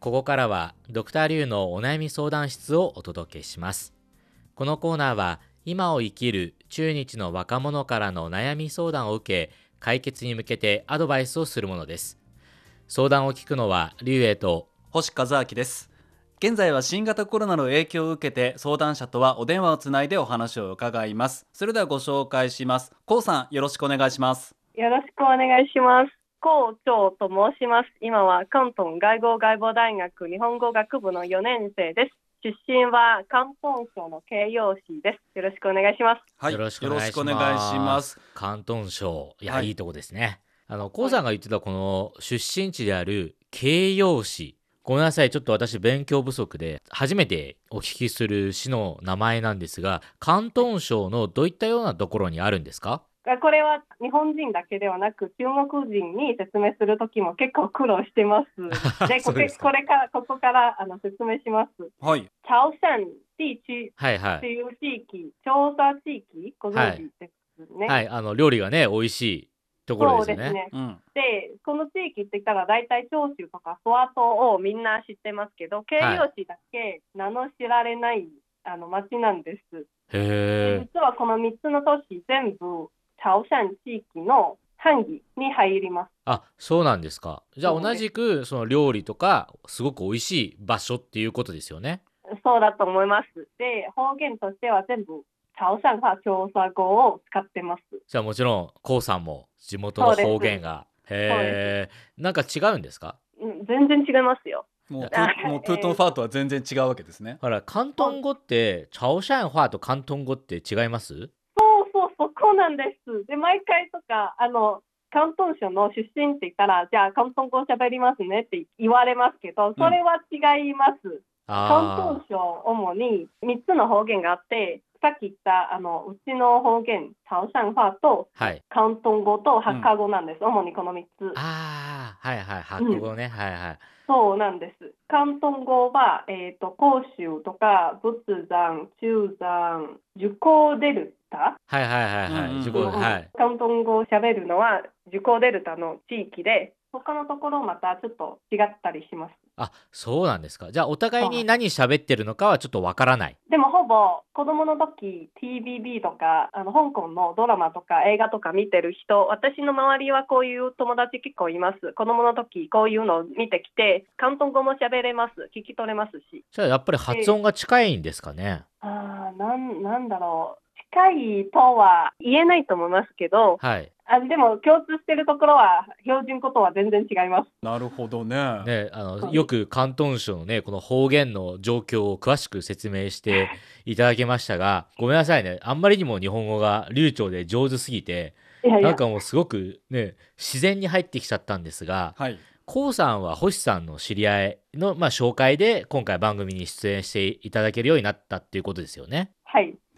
ここからはドクターリュウのお悩み相談室をお届けします。このコーナーは今を生きる中日の若者からの悩み相談を受け解決に向けてアドバイスをするものです。相談を聞くのはリュウエイと星和明です。現在は新型コロナの影響を受けて相談者とはお電話をつないでお話を伺います。それではご紹介します。こうさんよろしくお願いします。よろしくお願いします。高長と申します。今は関東外語外語大学日本語学部の4年生です。出身は関東省の形容詞です。よろしくお願いします。はいよろしくお願いします関東省いや、はいい、いとこですねあのコウさんが言ってたこの出身地である形容詞ごめんなさいちょっと私勉強不足で初めてお聞きする市の名前なんですが関東省のどういったようなところにあるんですか？これは日本人だけではなく中国人に説明するときも結構苦労してます。で、これかこれからここからあの説明します。はい朝鮮地区はいはいという地域、調査地域ご存知ですね。はいあの料理がね美味しいところですよねそうですね。うんで、この地域って言ったら大体長州とか諏訪島をみんな知ってますけど、形容詞だけ名の知られない、あの町なんです。へえ実はこの3つの都市全部朝鮮地域の範囲に入ります。あそうなんですか。じゃあ同じくその料理とかすごく美味しい場所っていうことですよね。そうだと思います。で、方言としては全部朝鮮話調査語を使ってます。じゃあもちろんこうさんも地元の方言が。へえなんか違うんですか？うん全然違いますよ。もうプあもうプートンファーとは全然違うわけですね。ほら広東語って朝鮮話と広東語って違います？そこなんです。で、毎回とか、あの、広東省の出身って言ったら、じゃあ広東語喋りますねって言われますけど、それは違います。広あ東省、主に3つの方言があって、さっき言った、あの、うちの方言、朝鮮話と、あはい広東語とハッカ語なんです。主にこの3つ。ああはいはい発語ね、はいはいそうなんです。広東語は、えっ、と、広州とか、仏山、中山、受講デルタはいはいはいはい、うんうん。自己はい。広東語を喋るのは受講デルタの地域で他のところまたちょっと違ったりします。あそうなんですか。じゃあお互いに何喋ってるのかはちょっとわからない。でもほぼ子供の時 TVB とかあの香港のドラマとか映画とか見てる人私の周りはこういう友達結構います。子供の時こういうのを見てきて広東語も喋れます。聞き取れますし。じゃあやっぱり発音が近いんですかね。あーなんなんだろう近いとは言えないと思いますけどはい。あでも共通してるところは標準語とは全然違います。なるほどね。ね、あのはいよく広東省のねこの方言の状況を詳しく説明してい。ただきましたがごめんなさいね。あんまりにも日本語が流暢で上手すぎていやいや。なんかもうすごくね自然に入ってきちゃったんですがはい。こうさんは星さんの知り合いの、まあ、紹介で今回番組に出演していただけるようになったっていうことですよね。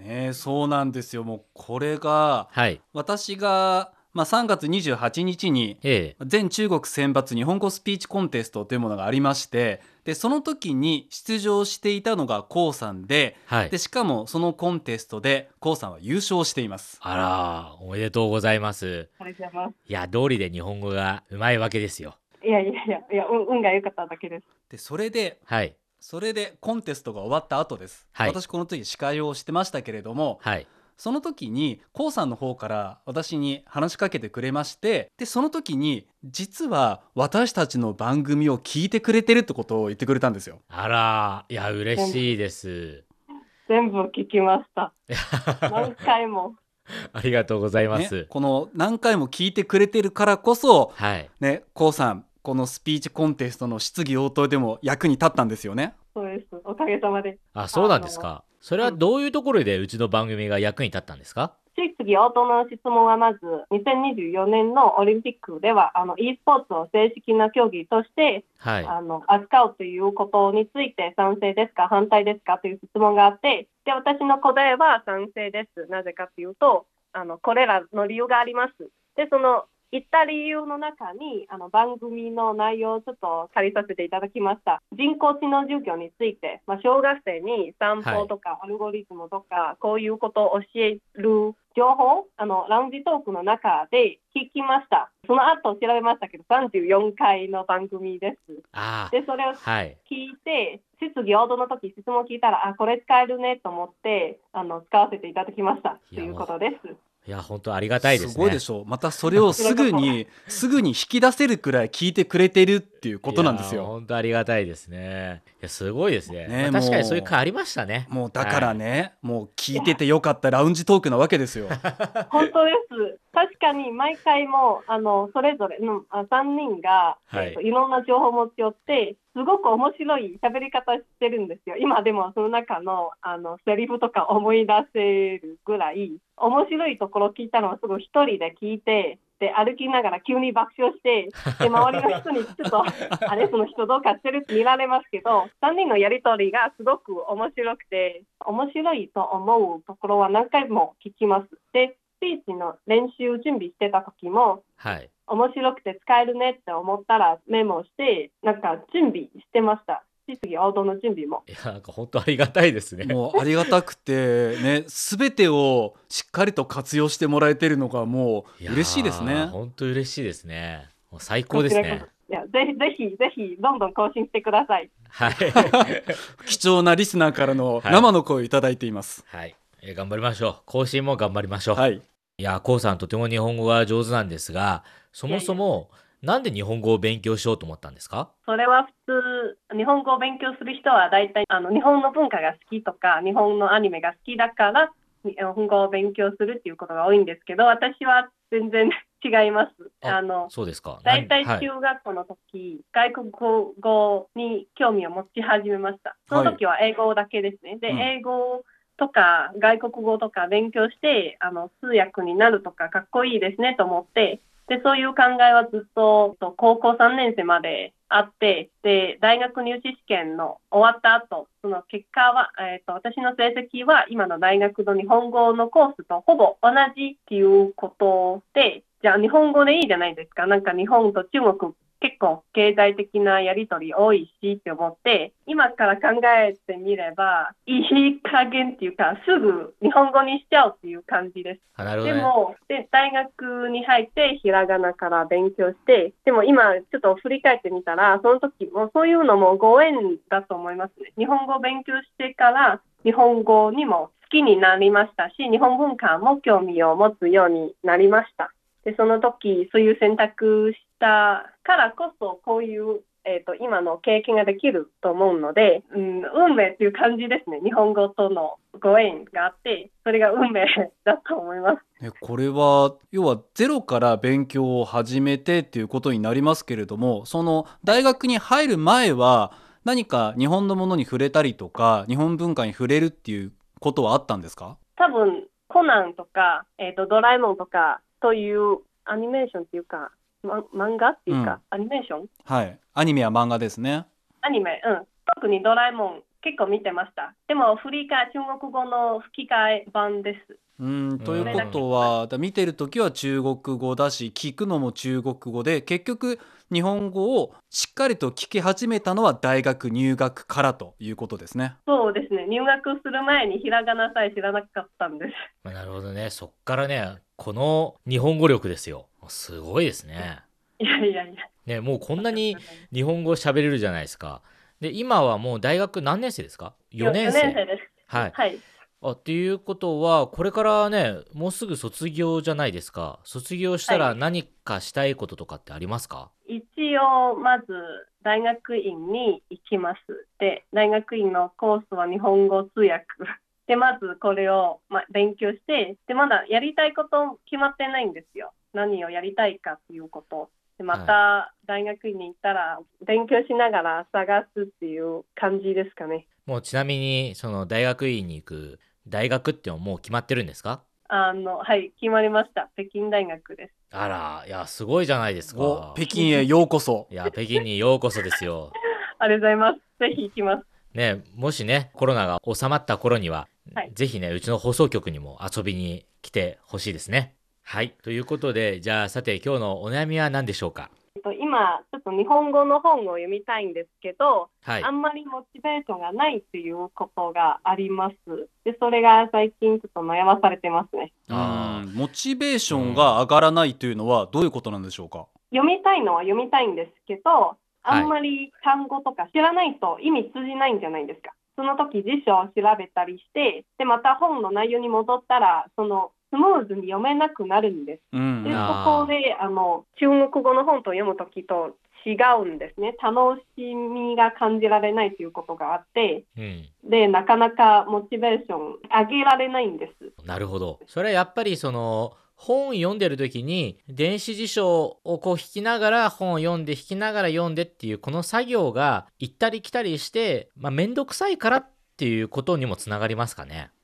はいねそうなんですよもうこれがはい、私が、まあ、3月28日にええ全中国選抜日本語スピーチコンテストというものがありましてでその時に出場していたのが k o さんではいで、しかもそのコンテストで k o さんは優勝しています。あらおめでとうございます。ありがとうございますいや通りで日本語がうまいわけですよ。いやいやいや、いや、運運が良かっただけです。でそれではいそれでコンテストが終わった後です、はい私この時司会をしてましたけれどもはいその時に k o さんの方から私に話しかけてくれましてでその時に実は私たちの番組を聞いてくれてるってことを言ってくれたんですよ。あらいや嬉しいです。全部聞きました。何回も。ありがとうございます。ね、この何回も聞いてくれてるからこそはい。ね k o さんこのスピーチコンテストの質疑応答でも役に立ったんですよね。そうです。おかげさまで。あ、そうなんですか。それはどういうところでうちの番組が役に立ったんですか？質疑応答の質問はまず、2024年のオリンピックでは、あの、e スポーツを正式な競技として、はい。あの、扱うということについて賛成ですか、反対ですかという質問があって、で、私の答えは賛成です。なぜかというと、あの、これらの理由があります。で、その行った理由の中にあの番組の内容をちょっと借りさせていただきました。人工知能授業について、まあ、小学生に散歩とかアルゴリズムとか、こういうことを教える情報、あのラウンジトークの中で聞きました。その後調べましたけど、34回の番組です。で、それをはい。聞いて、質疑応答の時質問聞いたら、あ、これ使えるねと思って、あの使わせていただきましたということです。いや、本当ありがたいですね。すごいでしょうまたそれを すぐにすぐに引き出せるくらい聞いてくれてるっていうことなんですよ本当ありがたいですね。いや、すごいですね。ねまあ確かにそういう回ありましたね。もうだからね、もう聞いててよかったラウンジトークなわけですよ本当です。確かに毎回もあのそれぞれのあ3人が、はいえっといろんな情報を持ち寄ってすごく面白い喋り方してるんですよ。今でもその中のあのセリフとか思い出せるぐらい面白いところ聞いたのはすごい一人で聞いて。で歩きながら急に爆笑してで周りの人にちょっと あれその人どうかしてるって見られますけど3人のやり取りがすごく面白くて面白いと思うところは何回も聞きます。でスピーチの練習準備してた時もはい。面白くて使えるねって思ったらメモしてなんか準備してました質疑応答の準備もいや、なんか本当ありがたいですね。もうありがたくてね全てをしっかりと活用してもらえてるのがもう嬉しいですね本当嬉しいですね。もう最高ですねいやぜひぜひぜひどんどん更新してくださいはい。貴重なリスナーからのはい生の声をいただいていますはい。えー頑張りましょう。更新も頑張りましょう。はいいや、こうさんとても日本語が上手なんですが、そもそも、なんで日本語を勉強しようと思ったんですか？それは普通日本語を勉強する人は大体あの日本の文化が好きとか日本のアニメが好きだから日本語を勉強するっていうことが多いんですけど私は全然違います。ああのそうですか。大体中学校の時、外国語に興味を持ち始めました。その時は英語だけですね。で、うん英語とか外国語とか勉強して、あの通訳になるとかかっこいいですねと思って、で、そういう考えはずっと高校3年生まであって、で、大学入試試験の終わった後、その結果は、えっ、と、私の成績は今の大学の日本語のコースとほぼ同じっていうことで、じゃあ日本語でいいじゃないですか。なんか日本と中国結構経済的なやりとり多いしって思って、今から考えてみれば、いい加減っていうか、すぐ日本語にしちゃうっていう感じです。ね。でもで、大学に入ってひらがなから勉強して、でも今ちょっと振り返ってみたら、その時もそういうのもご縁だと思いますね。日本語を勉強してから、日本語にも好きになりましたし、日本文化も興味を持つようになりました。で、その時、そういう選択したからこそ、こういう、えっ、と、今の経験ができると思うので、うん、運命っていう感じですね。日本語とのご縁があって、それが運命だと思います。ねこれは要はゼロから勉強を始めてっていうことになりますけれどもその大学に入る前は何か日本のものに触れたりとか日本文化に触れるっていうことはあったんですか？多分コナンとか、えーとドラえもんとかというアニメーションっていうか、ま、漫画っていうか、アニメーション？はいアニメや漫画ですねアニメ、うん。特にドラえもん結構見てました。でも、振り替え、中国語の吹き替え版です。うんということはだ見てる時は中国語だし聞くのも中国語で結局日本語をしっかりと聞き始めたのは大学入学からということですね。そうですね。入学する前にひらがなさえ知らなかったんです。まあなるほどね。そっからね、この日本語力ですよ。すごいですね。いやいやいや。ね、もうこんなに 日本語喋れるじゃないですか。で、今はもう大学何年生ですか ?4 年生。4年生です。はい。はい。あっていうことはこれからねもうすぐ卒業じゃないですか卒業したらはい何かしたいこととかってありますか、一応、まず大学院に行きます。で、大学院のコースは日本語通訳。で、まずこれを、ま、勉強して、で、まだやりたいこと決まってないんですよ。何をやりたいかっていうこと。で、また大学院に行ったら、勉強しながら探すっていう感じですかね。もうちなみにその大学院に行く大学ってもう決まってるんですか？あの、はい、決まりました。北京大学です。あらいやすごいじゃないですおか北京へようこそいや北京にようこそですよ ありがとうございます。ぜひ行きます。ねもしねコロナが収まった頃には、はいぜひねうちの放送局にも遊びに来てほしいですねはいということでじゃあさて今日のお悩みは何でしょうか？えっと今、ちょっと日本語の本を読みたいんですけど、はいあんまりモチベーションがないということがあります。で、それが最近ちょっと悩まされてますね。あうんモチベーションが上がらないというのはどういうことなんでしょうか、読みたいのは読みたいんですけど、あんまり単語とか知らないと意味通じないんじゃないですか。その時辞書を調べたりして、で、また本の内容に戻ったら、そのスムーズに読めなくなるんです。うんで、そこで、あの、中国語の本と読むときと違うんですね。楽しみが感じられないということがあって、うんで、なかなかモチベーション上げられないんです。なるほどそれはやっぱりその本読んでる時に電子辞書をこう引きながら本を読んで引きながら読んでっていうこの作業が行ったり来たりしてまあ面倒くさいからっていうことにもつながりますかねうん、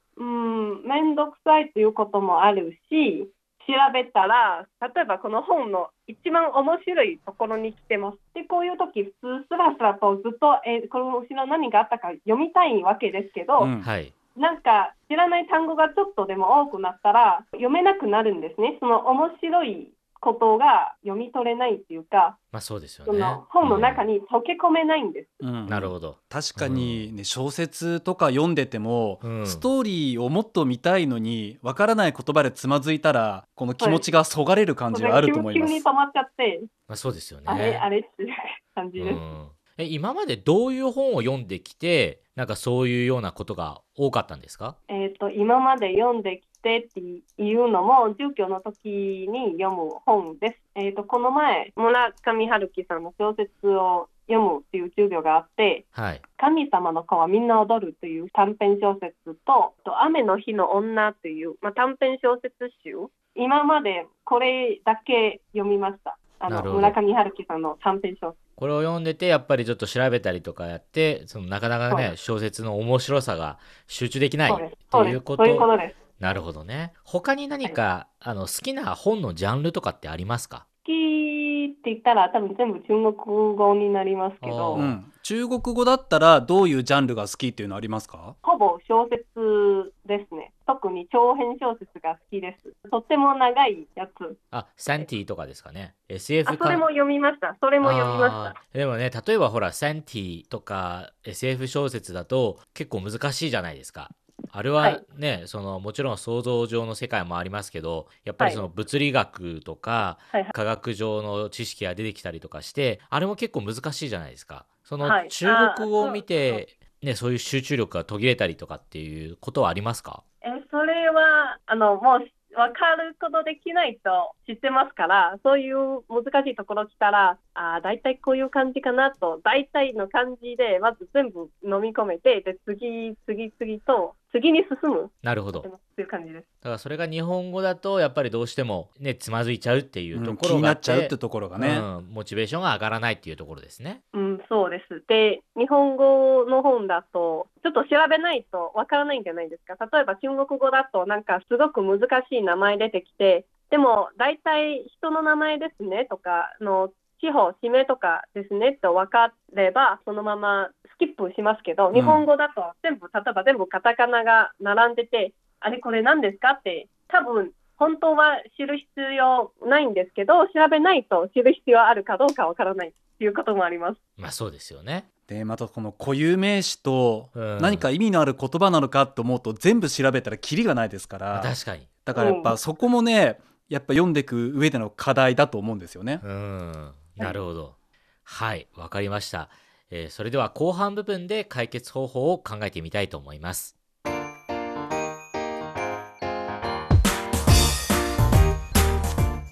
めんどくさいということもあるし、調べたら、例えばこの本の一番面白いところに来てます。で、こういう時普通スラスラとずっと、えこの後ろ何があったか読みたいわけですけど、うんはいなんか知らない単語がちょっとでも多くなったら読めなくなるんですね。その面白いことが読み取れないっていうか、まあそうですよそねの本の中に溶け込めないんです。うん。なるほど。確かにね小説とか読んでても、うん。ストーリーをもっと見たいのにわからない言葉でつまずいたらこの気持ちがそがれる感じがあると思います。急に止まっちゃって、まあそうですよね。あれあれっていう感じで。す。うん。え今までどういう本を読んできてなんかそういうようなことが多かったんですか？えっ、と今まで読んできてっていうのも授業の時に読む本です。えっ、とこの前村上春樹さんの小説を読むっていう授業があって。はい神様の子はみんな踊るという短編小説と、と雨の日の女という、まあ、短編小説集、今までこれだけ読みました。あの村上春樹さんの短編小説。これを読んでてやっぱりちょっと調べたりとかやってそのなかなかね小説の面白さが集中できない。と。いうことです。なるほどね他に何か、あの好きな本のジャンルとかってありますか？好きって言ったら多分全部中国語になりますけど、あーうん、中国語だったらどういうジャンルが好きっていうのありますか？ほぼ小説ですね。特に長編小説が好きです。とっても長いやつ。あサンティとかですかね SF あ、それも読みました。それも読みました。あーでもね例えばほらサンティとか SF 小説だと結構難しいじゃないですかあれははい。ね、そのもちろん想像上の世界もありますけどやっぱりその物理学とかはいはい。科学上の知識が出てきたりとかしてあれも結構難しいじゃないですか。そのはい。中国語を見て、ね、そういう集中力が途切れたりとかっていうことはありますか？えそれはあのもう分かることできないと知ってますからそういう難しいところ来たらあ大体こういう感じかなと大体の感じでまず全部飲み込めてで次次々と次に進むなるほどという感じです。だからそれが日本語だとやっぱりどうしてもねつまずいちゃうっていうとうん気にころがあって、なっちゃうってところがね、うん、モチベーションが上がらないっていうところですね。うん、そうです。で、日本語の本だと、ちょっと調べないとわからないんじゃないですか。例えば中国語だと、なんかすごく難しい名前出てきて、でも大体人の名前ですねとか、あの地方、地名とかですねと分かれば、そのままスキップしますけど、ん日本語だと全部、例えば全部カタカナが並んでて、あれこれ何ですかって、多分本当は知る必要ないんですけど、調べないと知る必要あるかどうかわからないということもあります。まあそうですよね。でまたこの固有名詞とうん何か意味のある言葉なのかと思うと全部調べたらキリがないですかまあら確かに。だからやっぱそこもねやっぱ読んでいく上での課題だと思うんですよね。うん。なるほど。はい、わかりました、えーそれでは後半部分で解決方法を考えてみたいと思います。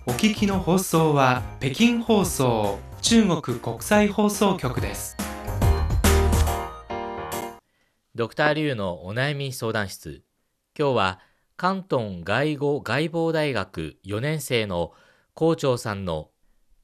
お聞きの放送は北京放送中国国際放送局です。ドクターリュウのお悩み相談室。今日は関東外語外房大学4年生の校長さんの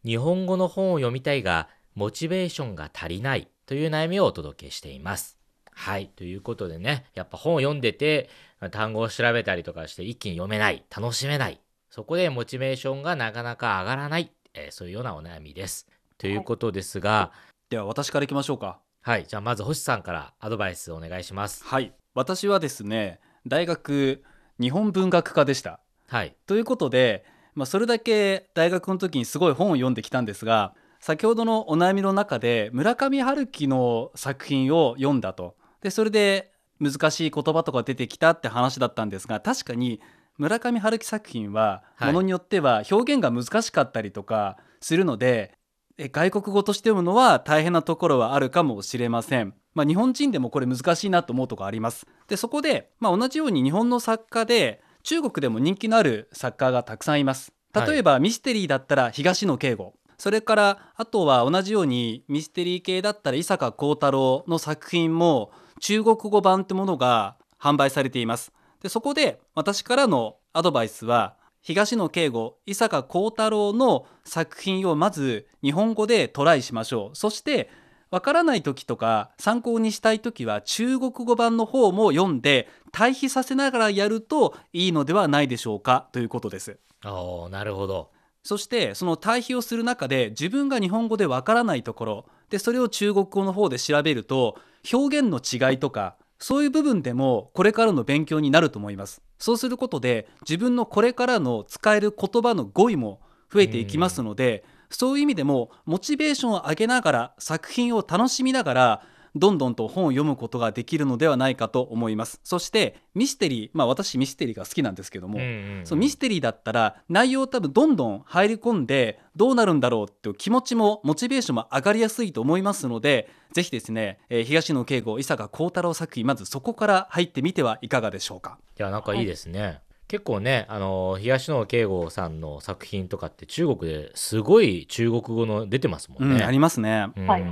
日本語の本を読みたいがモチベーションが足りないという悩みをお届けしています。はい。ということでね、やっぱ本を読んでて単語を調べたりとかして一気に読めない、楽しめない。そこでモチベーションがなかなか上がらない、えーそういうようなお悩みです。ということですが、では私からいきましょうか。はい。じゃあまず星さんからアドバイスお願いします。はい私はですね大学日本文学科でした。はいということで、まあ、それだけ大学の時にすごい本を読んできたんですが先ほどのお悩みの中で村上春樹の作品を読んだとでそれで難しい言葉とか出てきたって話だったんですが確かに村上春樹作品ははいものによっては表現が難しかったりとかするので、え外国語として読むのは大変なところはあるかもしれません。まあ、日本人でもこれ難しいなと思うところあります。でそこで、まあ、同じように日本の作家で中国でも人気のある作家がたくさんいます。例えば、ミステリーだったら東野圭吾それからあとは同じようにミステリー系だったら伊坂幸太郎の作品も中国語版ってものが販売されています。でそこで私からのアドバイスは東野圭吾伊坂幸太郎の作品をまず日本語でトライしましょうそしてわからない時とか参考にしたい時は中国語版の方も読んで対比させながらやるといいのではないでしょうかということです。おーなるほどそしてその対比をする中で自分が日本語でわからないところでそれを中国語の方で調べると表現の違いとかそういう部分でもこれからの勉強になると思いますそうすることで自分のこれからの使える言葉の語彙も増えていきますのでそういう意味でもモチベーションを上げながら作品を楽しみながらどんどんと本を読むことができるのではないかと思います。そしてミステリーまあ私ミステリーが好きなんですけども、うんうんうん。そのミステリーだったら内容多分どんどん入り込んでどうなるんだろうっていう気持ちもモチベーションも上がりやすいと思いますのでぜひですね、えー東野圭吾伊坂幸太郎作品まずそこから入ってみてはいかがでしょうか。いやなんかいいですね、結構ねあの東野圭吾さんの作品とかって中国ですごい中国語の出てますもうんん、ね、ありますね。うん。はい。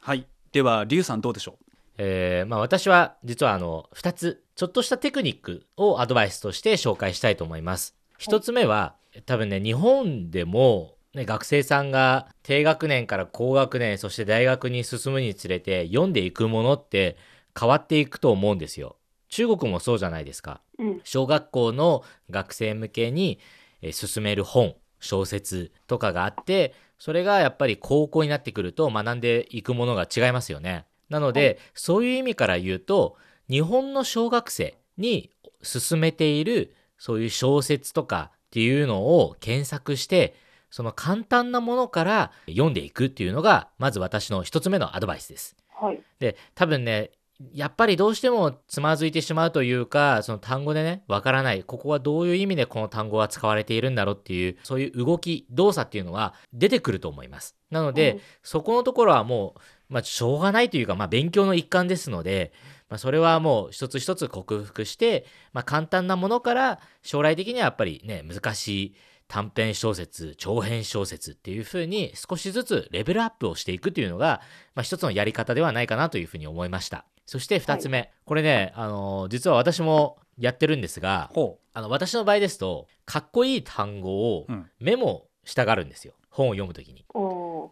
はい。ではリュウさんどうでしょえーまあ、私は実はあの2つちょっとしたテクニックをアドバイスとして紹介したいと思います。1つ目は多分ね日本でも、ね、学生さんが低学年から高学年そして大学に進むにつれて読んでいくものって変わっていくと思うんですよ。中国もそうじゃないですか。うん小学校の学生向けに、えー進める本小説とかがあってそれがやっぱり高校になってくると学んでいくものが違いますよね。なので、そういう意味から言うと日本の小学生に進めているそういう小説とかっていうのを検索してその簡単なものから読んでいくっていうのがまず私の一つ目のアドバイスです。はい。で多分ねやっぱりどうしてもつまずいてしまうというかその単語でねわからない。ここはどういう意味でこの単語は使われているんだろうっていうそういう動き動作っていうのは出てくると思います。なので、うん。そこのところはもう、まあ、しょうがないというか、まあ、勉強の一環ですので、まあ、それはもう一つ一つ克服して、まあ、簡単なものから将来的にはやっぱりね難しい短編小説長編小説っていう風に少しずつレベルアップをしていくっていうのが、まあ、一つのやり方ではないかなというふうに思いましたそして2つ目、これね、あの実は私もやってるんですがほあの私の場合ですとかっこいい単語をう、うん、メモしたがるんですよ。本を読むときに。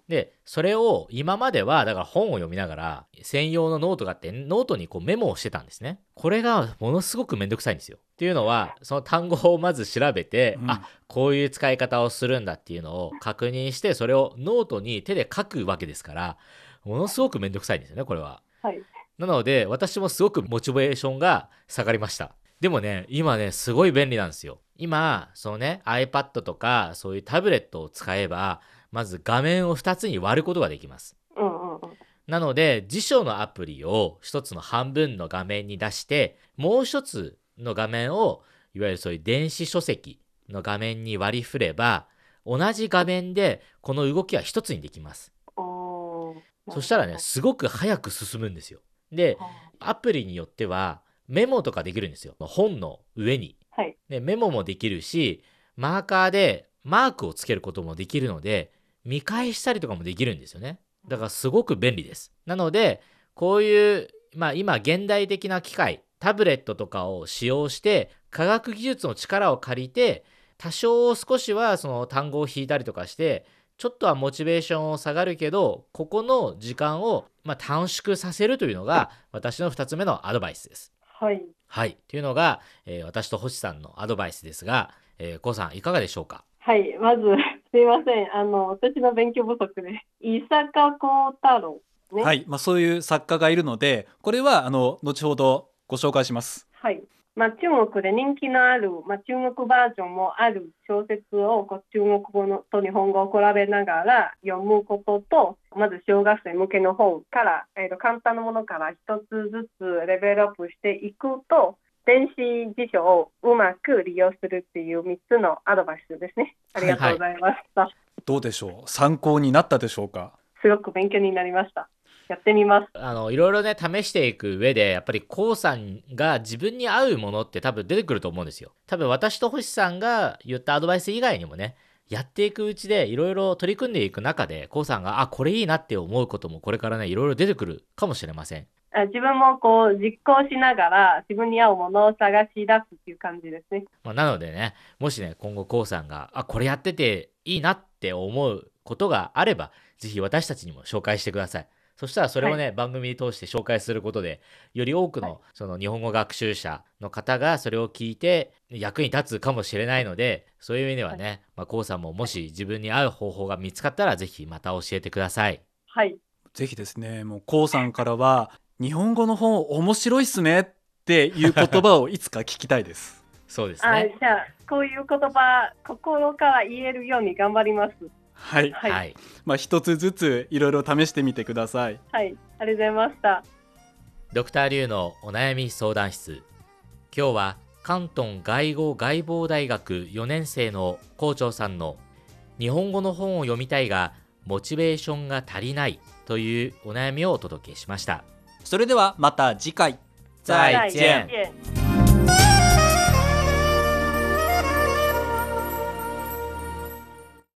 でそれを今まではだから本を読みながら専用のノートがあってノートにこうメモをしてたんですね。これがものすごくめんどくさいんですよ。っていうのはその単語をまず調べて、うん。あこういう使い方をするんだっていうのを確認してそれをノートに手で書くわけですからものすごくめんどくさいんですよねこれは。はい。なので私もすごくモチベーションが下がりました。でもね今ねすごい便利なんですよ。今そのね iPad とかそういうタブレットを使えばまず画面を2つに割ることができます。うんうんうん。なので辞書のアプリを1つの半分の画面に出してもう1つの画面をいわゆるそういう電子書籍の画面に割り振れば同じ画面でこの動きは1つにできます。そしたらねすごく早く進むんですよでアプリによってはメモとかできるんですよ。本の上に。はい。でメモもできるしマーカーでマークをつけることもできるので見返したりとかもできるんですよね。だからすごく便利です。なのでこういう、まあ、今現代的な機械タブレットとかを使用して科学技術の力を借りて多少少しはその単語を引いたりとかしてちょっとはモチベーションを下がるけどここの時間をまあ短縮させるというのが私の2つ目のアドバイスです。はい。はい。というのが、えー私と星さんのアドバイスですが、えー、コウさんいかがでしょうか？はい。まず、すいません。あの、私の勉強不足で。伊坂幸太郎。ね。はい、まあ、そういう作家がいるのでこれはあの後ほどご紹介しますはい。まあ、中国で人気のある、まあ、中国バージョンもある小説をこう中国語のと日本語を比べながら読むこととまず小学生向けの本から、えー、と簡単なものから一つずつレベルアップしていくと電子辞書をうまく利用するっていう3つのアドバイスですね。ありがとうございました。どうでしょう？参考になったでしょうか？すごく勉強になりました。やってみます。あのいろいろね試していく上でやっぱり k o さんが自分に合うものって多分出てくると思うんですよ多分私と星さんが言ったアドバイス以外にもねやっていくうちでいろいろ取り組んでいく中で k o さんがあこれいいなって思うこともこれからねいろいろ出てくるかもしれませんあ自分もこう実行しながら自分に合うものを探し出すっていう感じですね。まあ、なのでねもしね今後 k o さんがあこれやってていいなって思うことがあればぜひ私たちにも紹介してくださいそしたらそれをね、番組通して紹介することでより多くのその日本語学習者の方がそれを聞いて役に立つかもしれないのでそういう意味ではね、まあ、こうさんももし自分に合う方法が見つかったらぜひまた教えてください。はい。ぜひですねもうこうさんからは日本語の本面白いっすねっていう言葉をいつか聞きたいです。そうですあねじゃあこういう言葉心から言えるように頑張ります。はい、はい。はいまあ一つずついろいろ試してみてくださいはい。ありがとうございました。ドクターリュウのお悩み相談室今日は関東外語外房大学4年生の校長さんの日本語の本を読みたいがモチベーションが足りないというお悩みをお届けしましたそれではまた次回再再见见。